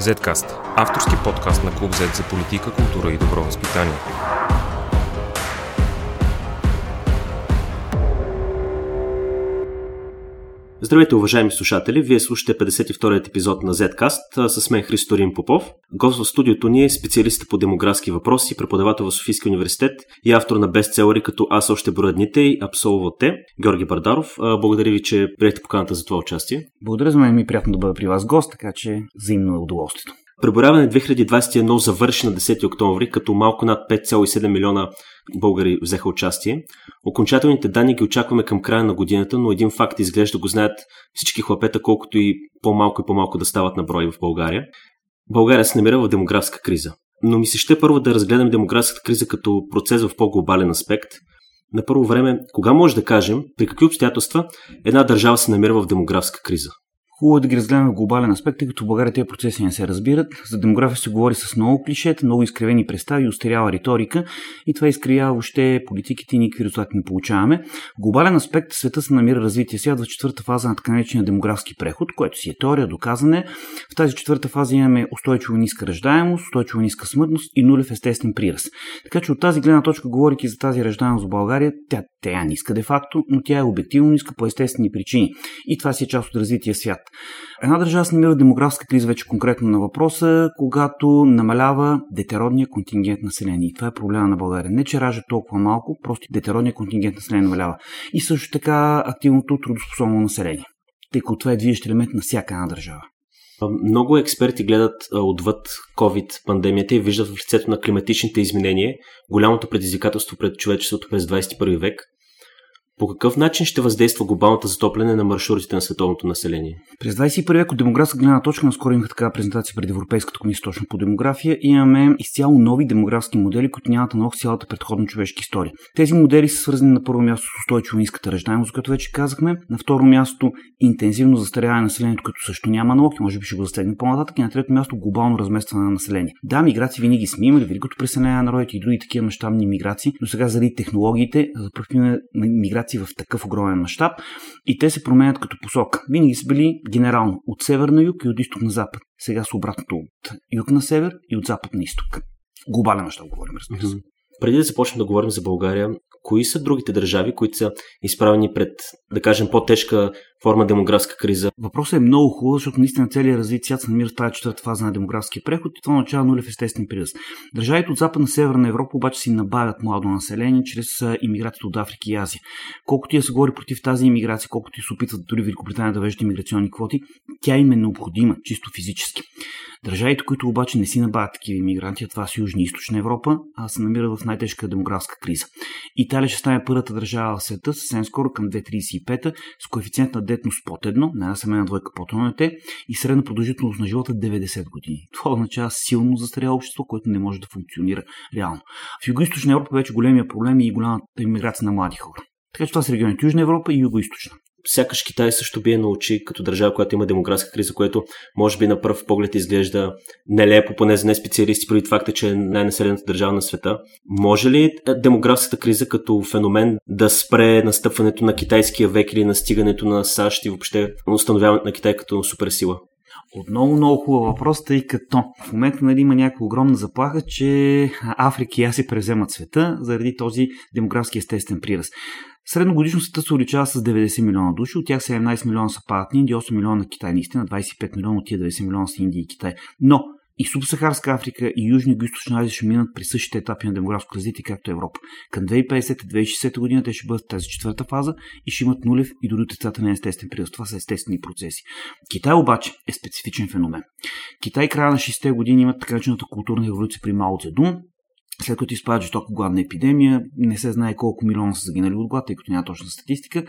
Zcast – авторски подкаст на Клуб Z за политика, култура и добро възпитание. Здравейте, уважаеми слушатели! Вие слушате 52-ият епизод на Zcast с мен Христо Рим Попов. Гост в студиото ни е специалист по демографски въпроси, преподавател в Софийския университет и автор на бестселери като Аз още броя и Абсолвате, Георги Бардаров. Благодаря ви, че приехте поканата за това участие. Благодаря за мен ми е приятно да бъда при вас гост, така че взаимно е удоволствието. Преборяване 2021 завърши на 10 октомври, като малко над 5,7 милиона българи взеха участие. Окончателните данни ги очакваме към края на годината, но един факт изглежда го знаят всички хлапета, колкото и по-малко и по-малко да стават на брой в България. България се намира в демографска криза. Но ми се ще първо да разгледам демографската криза като процес в по-глобален аспект. На първо време, кога може да кажем, при какви обстоятелства една държава се намира в демографска криза? Хубаво е да ги разгледаме в глобален аспект, тъй като в България тези процеси не се разбират. За демография се говори с много клишета, много изкривени представи, устарява риторика и това изкривява въобще политиките и никакви резултати не получаваме. В глобален аспект света се намира развитие свят в четвърта фаза на така наречения демографски преход, което си е теория, доказане. В тази четвърта фаза имаме устойчиво ниска ръждаемост, устойчиво ниска смъртност и нулев естествен приръст. Така че от тази гледна точка, говорики за тази ръждаемост в България, тя, тя е ниска де факто, но тя е обективно ниска по естествени причини. И това си е част от развития свят. Една държава се намира в демографска криза, вече конкретно на въпроса, когато намалява детеродния контингент население. И това е проблема на България. Не, че ражда толкова малко, просто детеродния контингент население намалява. И също така активното трудоспособно население. Тъй като това е движещ елемент на всяка една държава. Много експерти гледат отвъд COVID-пандемията и виждат в лицето на климатичните изменения голямото предизвикателство пред човечеството през 21 век – по какъв начин ще въздейства глобалното затопляне на маршрутите на световното население? През 21 век от демографска гледна точка, наскоро имах такава презентация пред Европейската комисия точно по демография, имаме изцяло нови демографски модели, които нямат аналог цялата предходна човешка история. Тези модели са свързани на първо място с устойчиво ниската ръждаемост, което вече казахме, на второ място интензивно застаряване на населението, което също няма аналог, може би ще го засегне по-нататък, и на трето място глобално разместване на население. Да, миграции винаги сме имали, великото преселение на народите и други такива мащабни миграции, но сега заради технологиите, за първи миграция миграции в такъв огромен мащаб и те се променят като посока. Винаги са били генерално от север на юг и от изток на запад. Сега са обратното от юг на север и от запад на изток. Глобален мащаб говорим, разбира се. Преди да започнем да говорим за България, кои са другите държави, които са изправени пред, да кажем, по-тежка форма демографска криза? Въпросът е много хубав, защото наистина целият развит свят се намира в тази четвърта фаза на демографския преход и това означава нулев естествен приръст. Държавите от Западна Северна Европа обаче си набавят младо население чрез иммиграцията от Африка и Азия. Колкото и се говори против тази иммиграция, колкото и се опитват дори Великобритания да веждат иммиграционни квоти, тя им е необходима, чисто физически. Държавите, които обаче не си набавят такива иммигранти, това са Южна и Източна Европа, а се намират в най-тежка демографска криза. Италия ще стане първата държава в света съвсем скоро към 2035 с коефициент на детност под едно, на една семейна двойка под едно дете и средна продължителност на живота 90 години. Това означава силно застаряло общество, което не може да функционира реално. В Юго-Источна Европа вече големия проблем е и голямата иммиграция на млади хора. Така че това са регионите Южна Европа и Юго-Источна сякаш Китай също бие научи като държава, която има демографска криза, което може би на пръв поглед изглежда нелепо, поне за не специалисти, преди факта, че е най-населената държава на света. Може ли демографската криза като феномен да спре настъпването на китайския век или настигането на САЩ и въобще установяването на Китай като суперсила? Отново много хубав въпрос, тъй като в момента нали, има някаква огромна заплаха, че Африка и Азия превземат света заради този демографски естествен приръст. Средногодишно света се увеличава с 90 милиона души, от тях 17 милиона са падат Индия, 8 милиона на Китай, наистина 25 милиона от тия 90 милиона са Индия и Китай. Но и Субсахарска Африка и Южни и Източна Азия ще минат при същите етапи на демографско развитие, както Европа. Към 2050-2060 година те ще бъдат в тази четвърта фаза и ще имат нулев и дори отрицателен естествен прираст. Това са естествени процеси. Китай обаче е специфичен феномен. Китай края на 60-те години имат така наречената културна революция при Мао Цзедун, след като изпада жестоко гладна епидемия, не се знае колко милиона са загинали от глад, тъй като няма точна статистика.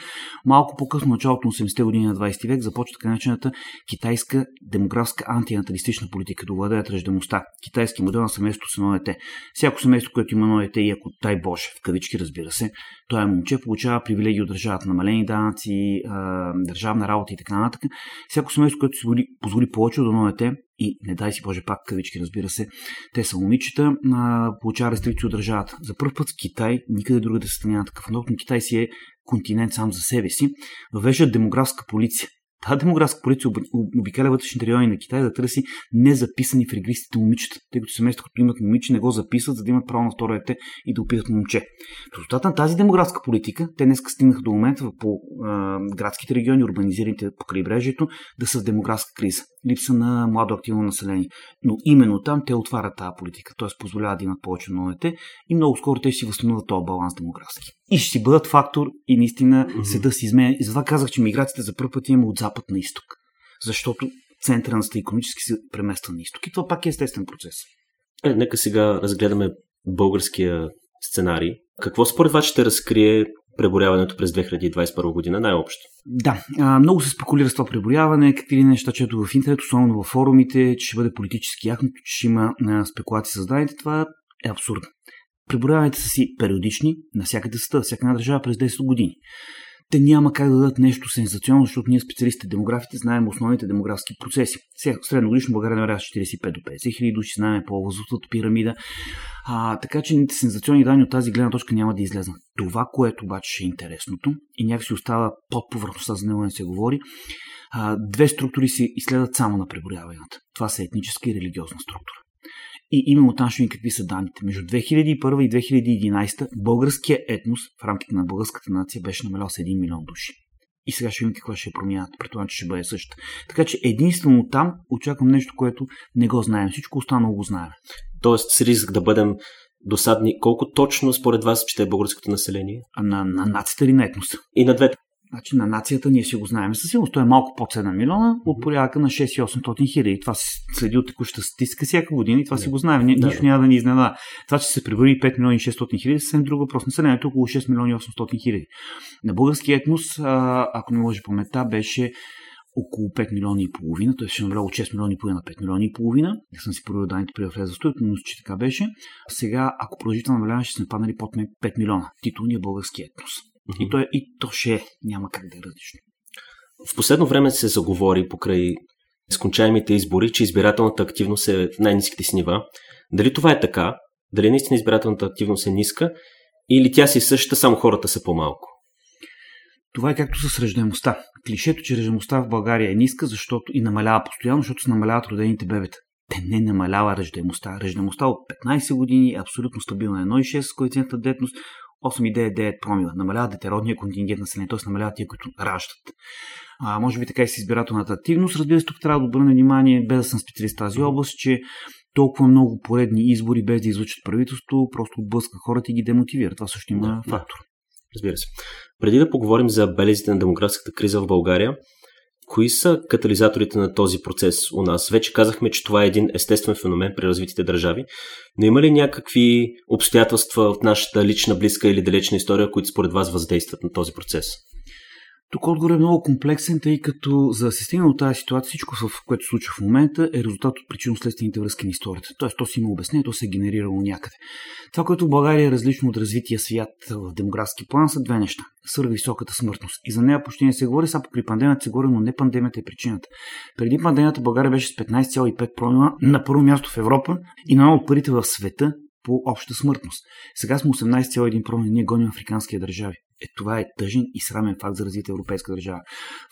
Малко по-късно, началото на 80-те години на 20 век, започва така наречената китайска демографска антинаталистична политика да владеят ръждаемостта. Китайски модел на семейство с едно дете. Всяко семейство, което има едно дете и ако тай Боже, в кавички разбира се, той е момче, получава привилегии от държавата, намалени данъци, държавна работа и така нататък. Всяко семейство, което си позволи повече от едно дете, и не дай си Боже пак кавички, разбира се, те са момичета, получава рестрикции от държавата. За първ път Китай, никъде друга да се няма такъв но Китай си е континент сам за себе си, въвежда демографска полиция Тази демографска полиция обикаля вътрешните райони на Китай да търси незаписани в регристите момичета, тъй като семейства, като имат момиче, не го записват, за да имат право на второ дете и да опитат момче. В резултат на тази демографска политика, те днес стигнаха до момента по а, градските региони, урбанизираните по крайбрежието, да са в демографска криза. Липса на младо активно население. Но именно там те отварят тази политика, т.е. позволяват да имат повече новете и много скоро те ще си възстановят този баланс демографски. И ще си бъдат фактор и наистина mm-hmm. седа си изменя. И затова казах, че миграцията за първ път има от запад на изток. Защото центъра на економически се премества на изток. И това пак е естествен процес. Е, нека сега разгледаме българския сценарий. Какво според вас ще разкрие преборяването през 2021 година най-общо? Да, много се спекулира с това преборяване, какви ли неща, чето в интернет, особено във форумите, че ще бъде политически яхното, че ще има спекулации с данните. Това е абсурдно. Преброяването са си периодични, навсякъде света, всяка една държава през 10 години. Те няма как да дадат нещо сензационно, защото ние специалистите демографите знаем основните демографски процеси. Сега, средногодишно България намерява 45 до 50 хиляди души, знаем по-възрастната пирамида. А, така че сензационни данни от тази гледна точка няма да излезнат. Това, което обаче е интересното и някакси остава под повърхността, за него не се говори, а, две структури се изследват само на преброяването. Това са етническа и религиозна структура. И именно там ще какви са данните. Между 2001 и 2011 българския етнос в рамките на българската нация беше намалял с 1 милион души. И сега ще видим какво ще промяна. Предполагам, че ще бъде също. Така че единствено там очаквам нещо, което не го знаем. Всичко останало го знаем. Тоест с риск да бъдем досадни. Колко точно според вас ще е българското население? А на, на нацията или на етноса? И на двете. Значи на нацията ние си го знаем със сигурност. Той е малко под 7 милиона, от порядъка на 6-800 хиляди. Това се следи от текущата статистика всяка година и това да. си го знаем. Ни, да, нищо да. няма да ни изненада. Това, че се прибори 5 милиони 600 хиляди, е съвсем друг въпрос. Населението е около 6 милиони 800 хиляди. На български етнос, ако не лъжа паметта, беше около 5 милиона и половина, т.е. ще намаля от 6 милиона и половина на 5 милиона и половина. Не съм си проверил данните при влезе в но че така беше. Сега, ако продължително намаляване, ще сме паднали под 5 милиона. Титулния български етнос. И, то, е, и то ще е. Няма как да е различно. В последно време се заговори покрай скончаемите избори, че избирателната активност е в най-низките си нива. Дали това е така? Дали наистина избирателната активност е ниска? Или тя си същата, само хората са по-малко? Това е както с ръждаемостта. Клишето, че ръждаемостта в България е ниска, защото и намалява постоянно, защото се намаляват родените бебета. Те не намалява ръждаемостта. Ръждаемостта от 15 години е абсолютно стабилна. 1,6 коефициент на детност, 8,99 промила. Намалява детеродния контингент на населението, т.е. намаляват тия, които раждат. А, може би така и с избирателната активност. Разбира се, тук трябва да обърна внимание, без да съм специалист в тази област, че толкова много поредни избори, без да излучат правителство, просто отблъска хората и ги демотивира. Това също има да, фактор. Разбира се. Преди да поговорим за белезите на демографската криза в България, Кои са катализаторите на този процес у нас? Вече казахме, че това е един естествен феномен при развитите държави, но има ли някакви обстоятелства от нашата лична, близка или далечна история, които според вас въздействат на този процес? Тук отговор е много комплексен, тъй като за да се стигне от тази ситуация, всичко, в което се случва в момента, е резултат от причинно-следствените връзки на историята. Тоест, то си има обяснение, то се е генерирало някъде. Това, което в България е различно от развития свят в демографски план, са две неща. високата смъртност. И за нея почти не се говори, сега при пандемията се говори, но не пандемията е причината. Преди пандемията България беше с 15,5 промила на първо място в Европа и на едно от първите в света по обща смъртност. Сега сме 18,1 промил, ние гоним африканския държави. Е, това е тъжен и срамен факт за развита европейска държава.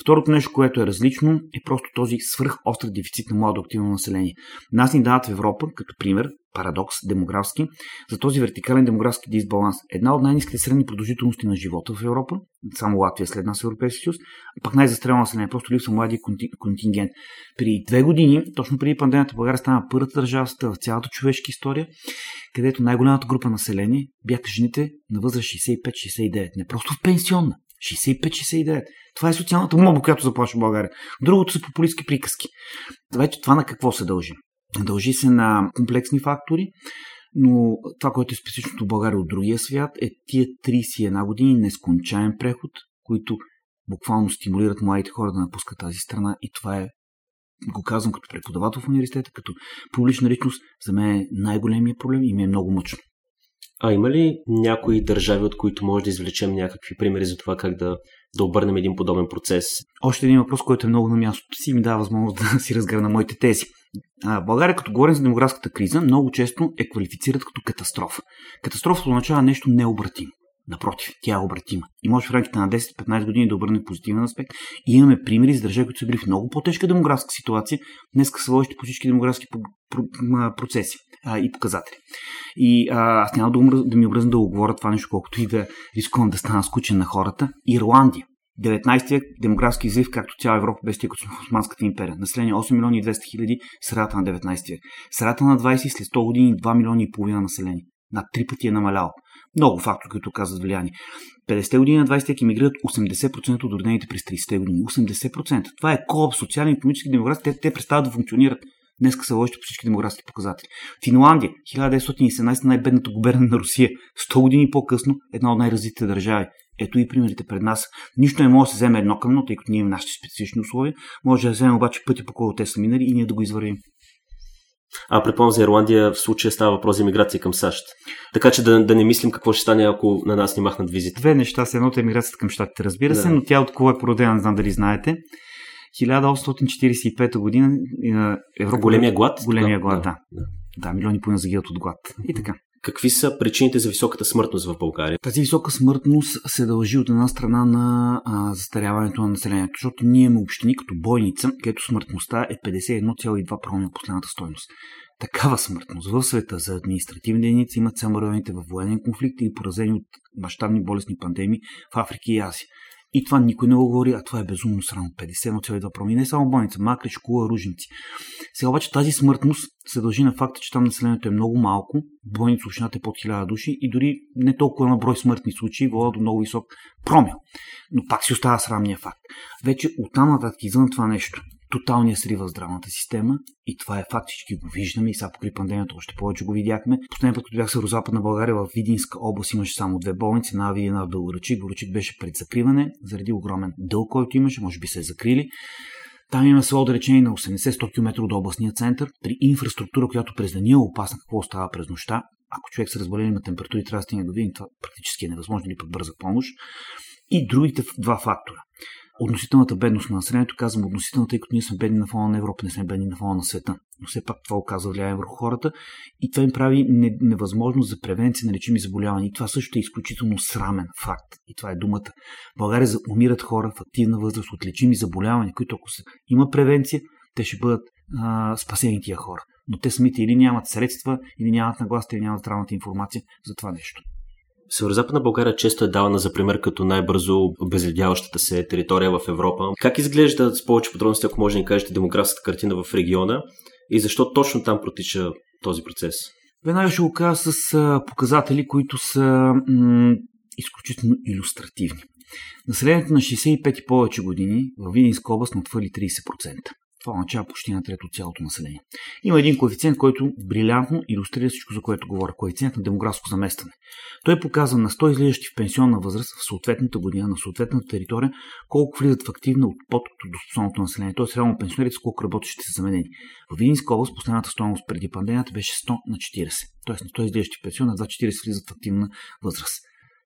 Второто нещо, което е различно, е просто този свръх остър дефицит на младо активно население. Нас ни дават в Европа, като пример, парадокс демографски, за този вертикален демографски дисбаланс. Една от най-низките средни продължителности на живота в Европа, само Латвия след нас в Европейския съюз, а пък най-застрелна население, просто липсва младия контингент. При две години, точно преди пандемията, България стана първата държава в цялата човешка история, където най-голямата група население бяха жените на възраст 65-69. Не просто в пенсионна. 65-69. Това е социалната моба, която заплаща България. Другото са популистски приказки. Вече това на какво се дължи? Дължи се на комплексни фактори, но това, което е специфичното България от другия свят, е тия 31 години нескончаем преход, които буквално стимулират младите хора да напускат тази страна и това е го казвам като преподавател в университета, като публична личност, за мен е най-големия проблем и ми е много мъчно. А има ли някои държави, от които може да извлечем някакви примери за това как да, да обърнем един подобен процес? Още един въпрос, който е много на мястото си ми дава възможност да си разгърна моите тези. А, България, като говорим за демографската криза, много често е квалифицират като катастрофа. Катастрофа означава нещо необратимо. Напротив, тя е обратима. И може в рамките на 10-15 години да обърне позитивен аспект. И имаме примери за държави, които са били в много по-тежка демографска ситуация, днес са водещи по всички демографски процеси а, и показатели. И а, аз няма да, да ми обръзна да го говоря това нещо, колкото и да рискувам да стана скучен на хората. Ирландия. 19 век демографски излив, както цяла Европа без тия в Османската империя. Население 8 милиони и 200 хиляди, средата на 19 век. Средата на 20 след 100 години 2 милиони и половина население. Над три пъти е намаляло. Много фактори, които казват влияние. 50-те години на 20 век емигрират 80% от родените през 30-те години. 80%. Това е колап, социален, економически демографски. Те, те престават да функционират. Днес са лошите по всички демографски показатели. Финландия, 1917 най-бедната губерна на Русия. 100 години по-късно една от най-развитите държави. Ето и примерите пред нас. Нищо не може да се вземе едно към едно, тъй като ние имаме нашите специфични условия. Може да вземем обаче пъти, по който те са минали и ние да го извървим. А припомням за Ирландия, в случая става въпрос за миграция към САЩ. Така че да, да не мислим какво ще стане, ако на нас ни махнат визите. Две неща са. Едното е миграцията към щатите, разбира се, да. но тя от кого е породена, не знам дали знаете. 1845 година Европа... Големия глад? Големия глад, да. Да, да милиони и половина загиват от глад. И така. Какви са причините за високата смъртност в България? Тази висока смъртност се дължи от една страна на а, застаряването на населението, защото ние имаме общини като Бойница, където смъртността е 51,2 прона на последната стойност. Такава смъртност в света за административни единици имат само районите в военен конфликт или поразени от мащабни болестни пандемии в Африка и Азия. И това никой не го говори, а това е безумно срамно. 51,2 проми. Не само болница, Макрич, Кула, Ружници. Сега обаче тази смъртност се дължи на факта, че там населението е много малко, болница общината е под 1000 души и дори не толкова на брой смъртни случаи водят до много висок промил. Но пак си остава срамния факт. Вече оттам нататък извън това нещо тоталния срив в здравната система и това е факт, всички го виждаме и сега покрай пандемията още повече го видяхме. Последния път, като бях в Северо-Западна България, в Видинска област имаше само две болници, на Ави и една Белоръчик. Белоръчик беше пред закриване заради огромен дълг, който имаше, може би се е закрили. Там има село, речение, на 80-100 км от областния център, при инфраструктура, която през деня е опасна какво става през нощта. Ако човек се разболее има температури, трябва да стигне до това практически е невъзможно или пък бърза помощ. И другите два фактора относителната бедност на населението, казвам относително, тъй като ние сме бедни на фона на Европа, не сме бедни на фона на света. Но все пак това оказва влияние върху хората и това им прави невъзможност за превенция на лечими заболявания. И това също е изключително срамен факт. И това е думата. В България умират хора в активна възраст от лечими заболявания, които ако са, има превенция, те ще бъдат а, спасени тия хора. Но те самите или нямат средства, или нямат нагласа, или нямат здравната информация за това нещо. Северо-Западна България често е давана за пример като най-бързо обезлюдяващата се територия в Европа. Как изглежда с повече подробности, ако може да ни кажете демографската картина в региона и защо точно там протича този процес? Веднага ще го кажа с показатели, които са м- изключително иллюстративни. Населението на 65 и повече години в Видинска област надхвърли 30%. Това означава почти на трето от цялото население. Има един коефициент, който брилянтно илюстрира всичко, за което говоря. Коефициент на демографско заместване. Той показва на 100 излизащи в пенсионна възраст в съответната година на съответната територия, колко влизат в активна от под способното население. Тоест, реално пенсионерите, с колко работещи са заменени. В Видинска област последната стоеност преди пандемията беше 100 на 40. Тоест на 100 излизащи в пенсионна, 2-40 влизат в активна възраст.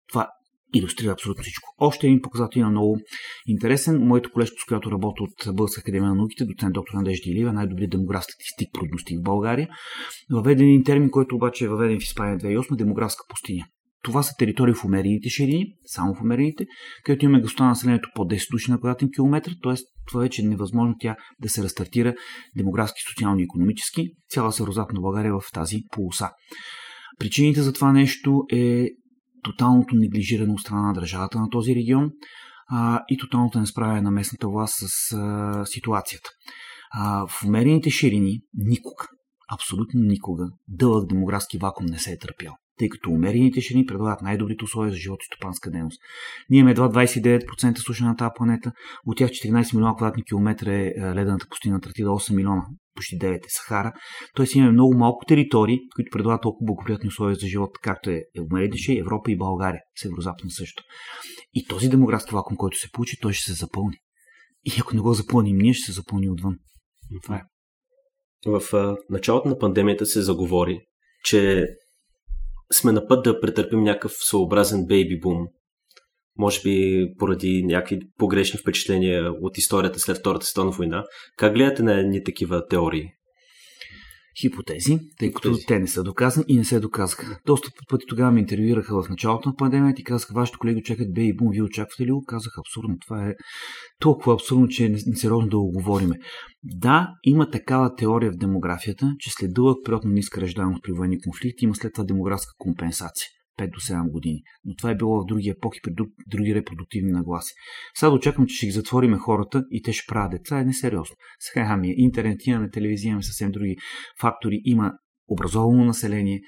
Това иллюстрира абсолютно всичко. Още един показател има много интересен. Моята колежка, с която работя от Българска академия на науките, доцент доктор Надежда Илива, най-добри демограф статистик прогностик в България, въведен един термин, който обаче е въведен в Испания 2008 демографска пустиня. Това са територии в умерените ширини, само в умерените, където имаме гъстота на населението по 10 души на квадратен километр, т.е. това вече е невъзможно тя да се рестартира демографски, социално и економически. Цяла северо-западна България е в тази полоса. Причините за това нещо е тоталното неглижиране от страна на държавата на този регион а, и тоталното несправяне на местната власт с а, ситуацията. А, в умерените ширини никога, абсолютно никога, дълъг демографски вакуум не се е търпял тъй като умерените ширини предлагат най-добрите условия за живот и стопанска дейност. Ние имаме едва 29% суша на тази планета, от тях 14 милиона квадратни километра е, е ледената пустина Антарктида, 8 милиона, почти 9 е Сахара. Тоест имаме много малко територии, които предлагат толкова благоприятни условия за живот, както е умерените Европа и България, северо-западна също. И този демографски вакуум, който се получи, той ще се запълни. И ако не го запълним, ние ще се запълни отвън. Това е. В началото на пандемията се заговори, че сме на път да претърпим някакъв своеобразен бейби бум. Може би поради някакви погрешни впечатления от историята след Втората световна война. Как гледате на едни такива теории? Хипотези, тъй като те не са доказани и не се доказаха. Доста пъти тогава ме интервюираха в началото на пандемията и казаха, вашите колеги чакат бе и бум, вие очаквате ли го? Казах, абсурдно, това е толкова абсурдно, че е несериозно да го говориме. Да, има такава теория в демографията, че след дълъг период на ниска ръждаемост при военни конфликти има след това демографска компенсация. 5 до 7 години. Но това е било в други епохи, при други репродуктивни нагласи. Сега да очаквам, че ще ги затвориме хората и те ще правят деца е несериозно. Сега ами интернет, имаме телевизия, имаме съвсем други фактори. Има образовано население,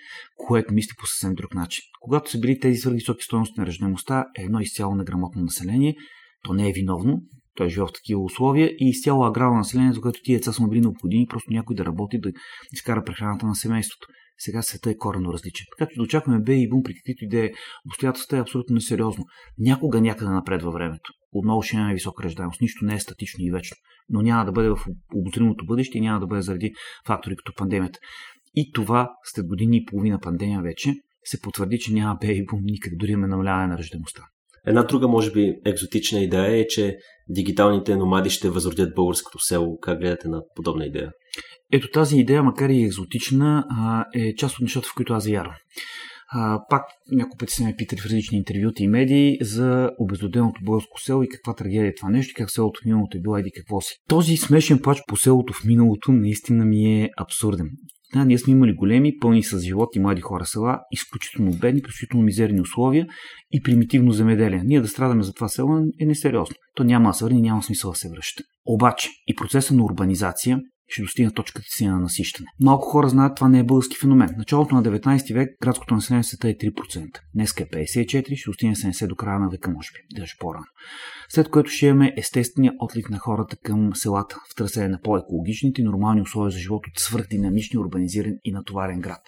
което мисли по съвсем друг начин. Когато са били тези свърхвисоки стоености на ръждаемостта, е едно изцяло неграмотно население, то не е виновно, той е живел в такива условия и изцяло аграрно население, за което тия деца са му били необходими, просто някой да работи, да изкара прехраната на семейството. Сега света е коренно различен. Така че да очакваме Б и Бум при каквито и да е е абсолютно несериозно. Някога някъде напред във времето. Отново ще имаме висока ръждаемост. Нищо не е статично и вечно. Но няма да бъде в обозримото бъдеще и няма да бъде заради фактори като пандемията. И това след години и половина пандемия вече се потвърди, че няма Б и Бум никъде, дори има намаляване на ръждаемостта. Една друга, може би, екзотична идея е, че дигиталните номади ще възродят българското село. Как гледате на подобна идея? Ето тази идея, макар и екзотична, е част от нещата, в които аз вярвам. пак няколко пъти са ме питали в различни интервюти и медии за обезлюденото българско село и каква трагедия е това нещо, как селото в миналото е било еди какво си. Този смешен плач по селото в миналото наистина ми е абсурден. Да, ние сме имали големи, пълни с живот и млади хора села, изключително бедни, изключително мизерни условия и примитивно земеделие. Ние да страдаме за това село е несериозно. То няма да се няма смисъл да се връща. Обаче и процеса на урбанизация ще достигне точката си на насищане. Малко хора знаят, това не е български феномен. Началото на 19 век градското население в света е 3%. Днес е 54, ще достигне 70 до края на века, може би, даже по-рано. След което ще имаме естествения отлив на хората към селата в търсене на по-екологичните и нормални условия за живот от свърхдинамични, урбанизиран и натоварен град.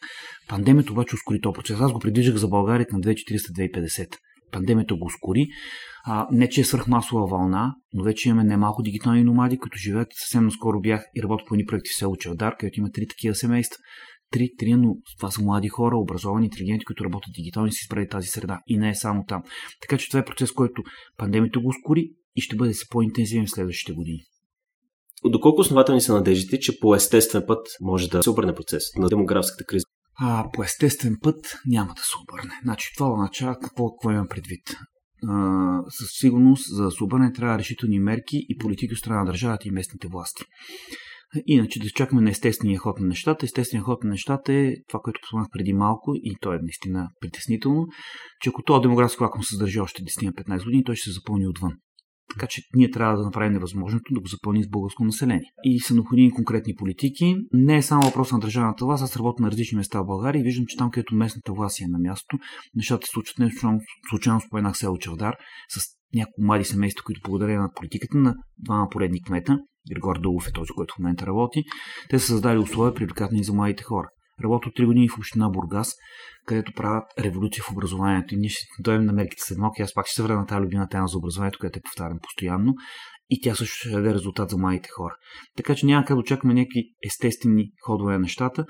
Пандемията обаче ускори този процес. Аз го предвиждах за България на 2400-2050. Пандемията го ускори. А, не, че е свръхмасова вълна, но вече имаме немалко дигитални номади, които живеят. Съвсем наскоро бях и работя по едни проекти в село Чавдар, където има три такива семейства. Три, три, но това са млади хора, образовани, интелигенти, които работят дигитално и си справят тази среда. И не е само там. Така че това е процес, който пандемията го ускори и ще бъде се по-интензивен в следващите години. Доколко основателни са надеждите, че по естествен път може да се обърне процес на демографската криза? А, по естествен път няма да се обърне. Значи това означава какво, какво имам предвид със сигурност за да се обърне трябва решителни мерки и политики от страна на държавата и местните власти. Иначе да чакаме на естествения ход на нещата. Естественият ход на нещата е това, което споменах преди малко и то е наистина притеснително, че ако този демографски вакуум се задържи още 10-15 години, той ще се запълни отвън. Така че ние трябва да направим невъзможното да го запълним с българско население. И са необходими конкретни политики. Не е само въпрос на държавната власт, аз работя на различни места в България и виждам, че там, където местната власт е на място, нещата се случват. Не случайно, случайно споменах село Чавдар с няколко млади семейства, които благодарение на политиката на двама поредни кмета, Григор Долов е този, който в момента работи, те са създали условия привлекателни за младите хора. Работя 3 години в община Бургас, където правят революция в образованието. И ние ще дойдем на мерките след малко. Аз пак ще се върна на тази любима тема за образованието, която е повтарям постоянно. И тя също ще даде резултат за младите хора. Така че няма как да очакваме някакви естествени ходове на нещата.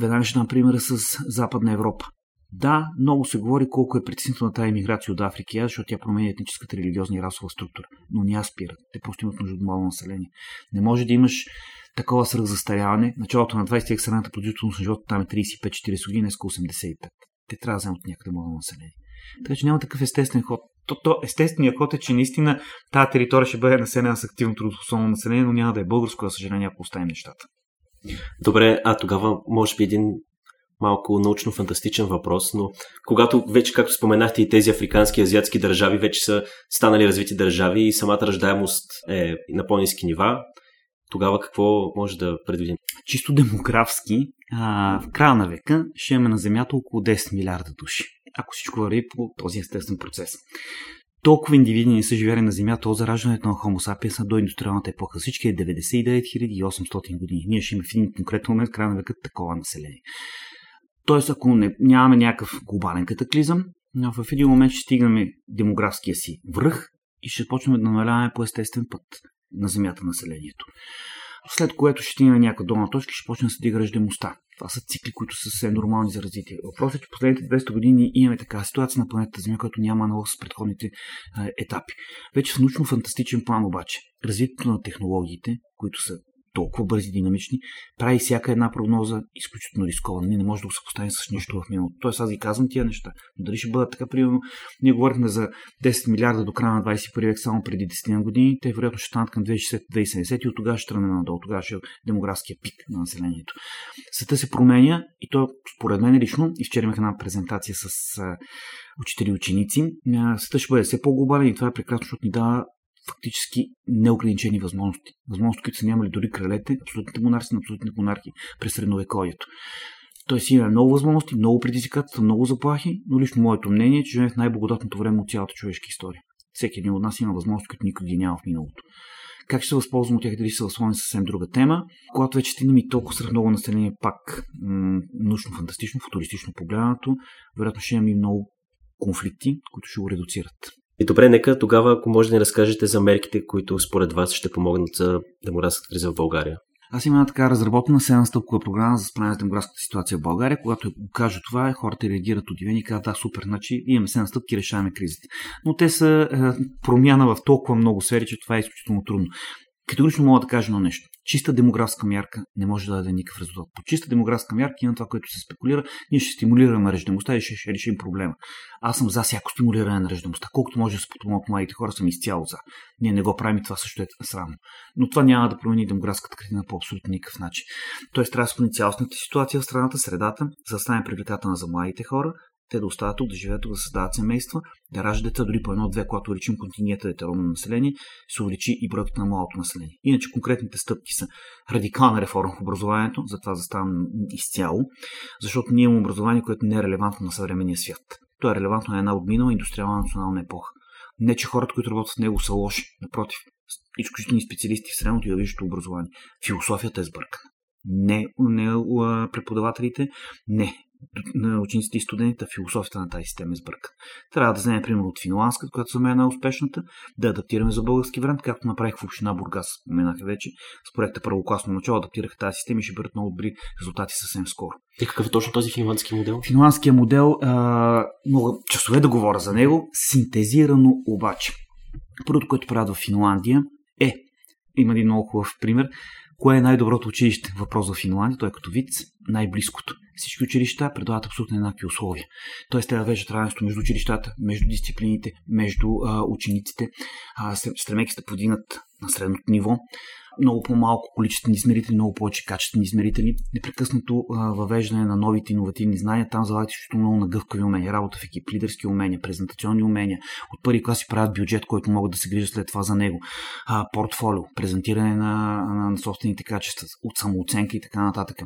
Веднага ще дам примера с Западна Европа. Да, много се говори колко е притеснителна тази иммиграция от Африка, защото тя променя етническата, религиозна и расова структура. Но няма спират. Те просто имат нужда от младо население. Не може да имаш такова свръхзастаряване. Началото на 20 век средната продължителност на живота там е 35-40 години, днес 85. Те трябва да вземат някъде младо население. Така че няма такъв естествен ход. То, то естественият ход е, че наистина тази територия ще бъде населена с активно трудоспособно население, но няма да е българско, за съжаление, ако оставим нещата. Добре, а тогава може би един малко научно-фантастичен въпрос, но когато вече, както споменахте, и тези африкански и азиатски държави вече са станали развити държави и самата ръждаемост е на по-низки нива, тогава какво може да предвидим? Чисто демографски, а, в края на века ще имаме на Земята около 10 милиарда души, ако всичко върви по този естествен процес. Толкова индивиди не са живели на Земята от зараждането на Homo sapiens до индустриалната епоха. Всички е 99 800 години. Ние ще имаме в един конкретен момент края на века такова население. Тоест, ако не, нямаме някакъв глобален катаклизъм, в един момент ще стигнем демографския си връх и ще почнем да намаляваме по естествен път на Земята населението. След което ще стигне някаква долна точка и ще почне да се дига ръждемостта. Това са цикли, които са съвсем нормални за развитие. Въпросът е, че последните 200 години имаме такава ситуация на планетата Земя, която няма аналог с предходните етапи. Вече в научно-фантастичен план обаче, развитието на технологиите, които са толкова бързи, динамични, прави всяка една прогноза изключително рискована. Ние не можем да го съпоставим с нищо в миналото. Тоест аз ви казвам тия неща. Но дали ще бъдат така, примерно, ние говорихме за 10 милиарда до края на 21 век само преди 10 години, те вероятно ще станат към 2060-2070 и от тогава ще тръгнем надолу. Тогава ще е демографския пик на населението. Света се променя и то, според мен лично, и вчера имах една презентация с учители ученици, света ще бъде все по-глобален и това е прекрасно, защото ни дава фактически неограничени възможности. Възможности, които са нямали дори кралете, абсолютните монархи на абсолютните монархи през средновековието. Тоест има много възможности, много предизвикателства, много заплахи, но лично моето мнение е, че живеем в най-благодатното време от цялата човешка история. Всеки един от нас има възможности, които никой ги няма в миналото. Как ще се възползвам от тях, дали ще се възползвам съвсем друга тема. Когато вече стигнем и толкова сред много население, пак м- научно-фантастично, футуристично погледнато, вероятно ще имаме и много конфликти, които ще го редуцират. И добре, нека тогава, ако може да ни разкажете за мерките, които според вас ще помогнат за демографската криза в България. Аз имам така разработена 7 стъпкова програма за справяне с демографската ситуация в България. Когато кажа това, хората реагират удивени и казват, да, супер, значи имаме 7 стъпки, решаваме кризата. Но те са е, промяна в толкова много сфери, че това е изключително трудно. Категорично мога да кажа едно нещо. Чиста демографска мярка не може да даде никакъв резултат. По чиста демографска мярка и на това, което се спекулира, ние ще стимулираме реждемостта и ще, ще решим проблема. Аз съм за всяко стимулиране на реждемостта. Колкото може да се подпомогнат младите хора, съм изцяло за. Ние не го правим и това също е срамно. Но това няма да промени демографската картина по абсолютно никакъв начин. Тоест трябва да цялостната ситуация в страната, средата, за да стане привлекателна за младите хора, те да остават тук, да живеят тук, да създават семейства, да раждат деца дори по едно-две, когато увеличим контингента етеронно население, се увеличи и бройката на малото население. Иначе конкретните стъпки са радикална реформа в образованието, затова заставам изцяло, защото ние имаме образование, което не е релевантно на съвременния свят. То е релевантно на една отминала индустриална национална епоха. Не, че хората, които работят в него, са лоши. Напротив, изключителни специалисти в средното и висшето образование. Философията е сбъркана. Не, не преподавателите, не на учениците и студентите, философията на тази система е сбърка. Трябва да вземем пример от финландската, която за мен е най-успешната, да адаптираме за български вариант, както направих в община Бургас, споменаха вече, с проекта Първокласно начало, адаптирах тази система и ще бъдат много добри резултати съвсем скоро. И какъв е точно този финландски модел? Финландския модел, а, мога часове да говоря за него, синтезирано обаче. Първото, което правят в Финландия е, има един много хубав пример, Кое е най-доброто училище? Въпрос за Финландия, той е като вид най-близкото. Всички училища предлагат абсолютно еднакви условия. Тоест, трябва да веждат равенство между училищата, между дисциплините, между а, учениците, а, стремейки се да подигнат на средното ниво много по-малко количествени измерители, много повече качествени измерители, непрекъснато а, въвеждане на новите иновативни знания. Там залагате също много на гъвкави умения, работа в екип, лидерски умения, презентационни умения. От първи клас правят бюджет, който могат да се грижат след това за него. А, портфолио, презентиране на, на, на собствените качества, от самооценка и така нататък.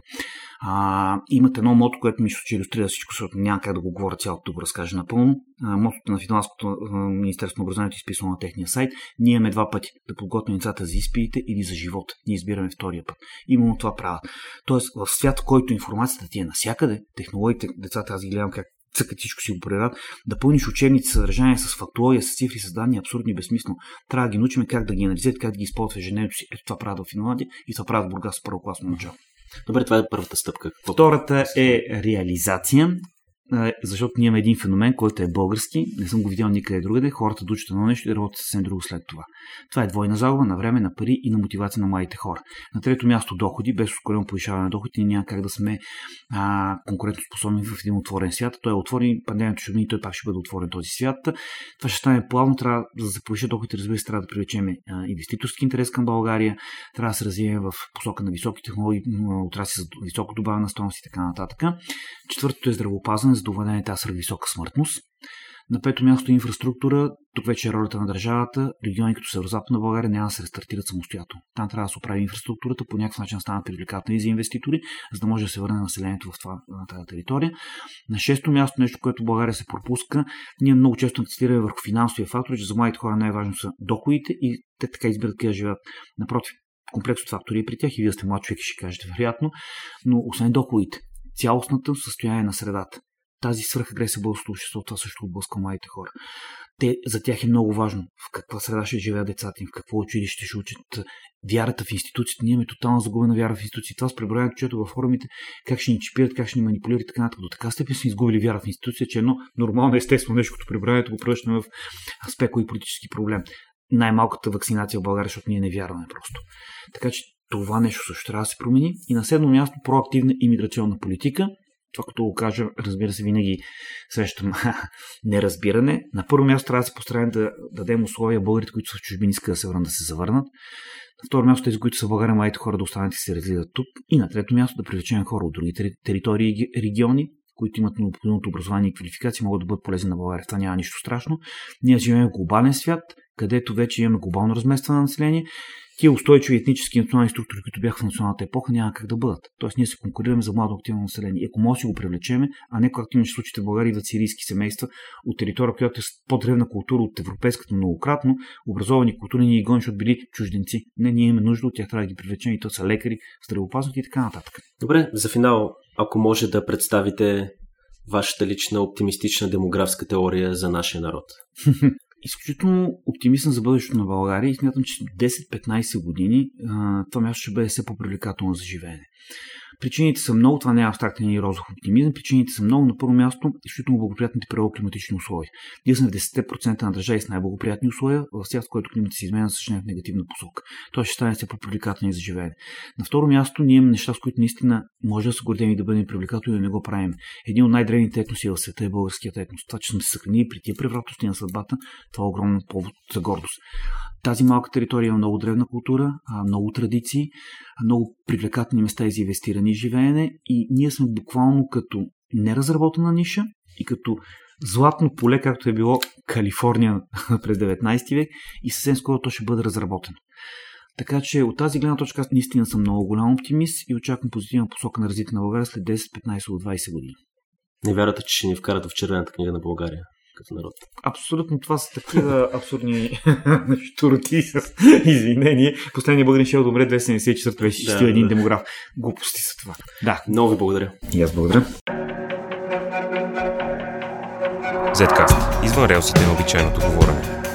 А, имат едно мото, което мисля, че иллюстрира всичко, защото няма как да го говоря цялото да го разкажа напълно. Мотото на Финландското Министерство на образованието е изписано на техния сайт. Ние имаме два пъти да подготвим децата за изпиите или за живота. Ние избираме втория път. Именно това правят. Тоест, в свят, в който информацията ти е навсякъде, технологиите, децата, аз ги гледам как цъкат всичко си го проверят, да пълниш учебните съдържания с фактология, с цифри, с данни, абсурдни, безсмислено. Трябва да ги научим как да ги анализират, как да ги използват в ежедневието си. Ето това правят в Финландия и това правят в Бургас с първокласно начало. Добре, това е първата стъпка. Втората е реализация защото ние имаме един феномен, който е български, не съм го видял никъде другаде, хората дучат едно нещо и работят съвсем друго след това. Това е двойна загуба на време, на пари и на мотивация на младите хора. На трето място доходи, без ускорено повишаване на доходите, няма как да сме а, конкурентоспособни в един отворен свят. Той е отворен, пандемията ще и той пак ще бъде отворен този свят. Това ще стане плавно, трябва да се повишат доходите, разбира се, трябва да привлечем инвеститорски интерес към България, трябва да се развием в посока на високи технологии, отрасли за високо добавена стойност и така нататък. Четвъртото е здравеопазване, да уведене тази свръхвисока смъртност. На пето място инфраструктура. Тук вече е ролята на държавата. Региони като Северо-Западна България няма да се рестартират самостоятелно. Там трябва да се оправи инфраструктурата, по някакъв начин станат привлекателни за инвеститори, за да може да се върне населението в това, на тази територия. На шесто място, нещо, което България се пропуска, ние много често акцентираме върху финансовия фактор, че за младите хора най-важно са доходите и те така избират къде живеят. Напротив, комплекс от фактори е при тях и вие сте млад човек и ще кажете вероятно, но освен доходите, цялостното състояние на средата тази свръхагресия българското общество, това също отблъска младите хора. Те, за тях е много важно в каква среда ще живеят децата им, в какво училище ще учат, вярата в институциите. Ние имаме тотално загубена вяра в институции. Това с преброяването, чето във форумите, как ще ни чипират, как ще ни манипулират и така нататък. До така степен сме изгубили вяра в институция, че едно нормално, естествено нещо, като преброяването го превръщаме в спеко и политически проблем. Най-малката вакцинация в България, защото ние не вярваме просто. Така че Това нещо също трябва да се промени. И на седмо място проактивна иммиграционна политика. Това, като го кажа, разбира се, винаги срещам неразбиране. На първо място трябва да се постараем да дадем условия българите, които са в чужбини, искат да се върнат да се завърнат. На второ място тези, които са в България, младите хора да останат и се развиват тук. И на трето място да привлечем хора от други територии и региони, които имат необходимото образование и квалификация, могат да бъдат полезни на България. Това няма нищо страшно. Ние живеем в глобален свят, където вече имаме глобално разместване на население. Тия устойчиви етнически и национални структури, които бяха в националната епоха, няма как да бъдат. Тоест ние се конкурираме за младо активно население. Ако може да си го привлечеме, а не както имаше случаите в България идват сирийски семейства от територия, която е по-древна култура от европейската многократно, образовани култури, ние ги гоним, защото били чужденци. Не, ние имаме нужда от тях, трябва да ги привлечем и то са лекари, здравеопазват и така нататък. Добре, за финал, ако може да представите вашата лична оптимистична демографска теория за нашия народ? изключително оптимистен за бъдещето на България и смятам, че 10-15 години това място ще бъде все по-привлекателно за живеене. Причините са много, това не е абстрактен и розов оптимизъм. Причините са много. На първо място, изключително благоприятните природно-климатични условия. Ние сме в 10% на държави с най-благоприятни условия, в свят, в който климата се изменя също в негативна посока. Той ще стане все по-привлекателен за живеене. На второ място, ние имаме неща, с които наистина може да се гордем и да бъдем привлекателни и да не го правим. Един от най-древните етноси в света е българският етнос. Това, че сме се съхранили при тия превратности на съдбата, това е огромен повод за гордост. Тази малка територия има много древна култура, много традиции, много привлекателни места и за инвестиране и живеене и ние сме буквално като неразработена ниша и като златно поле, както е било Калифорния през 19 век и съвсем скоро то ще бъде разработено. Така че от тази гледна точка аз наистина съм много голям оптимист и очаквам позитивна посока на развитие на България след 10, 15 до 20 години. Не вярвате, че ще ни вкарате в червената книга на България? Като народ. Абсолютно това са такива абсурдни штуроти с извинение. Последният българин ще умре 274 беше да, един да. демограф. Глупости са това. Да. Много ви благодаря. И аз благодаря. Zcast. Извън релсите на обичайното говорене.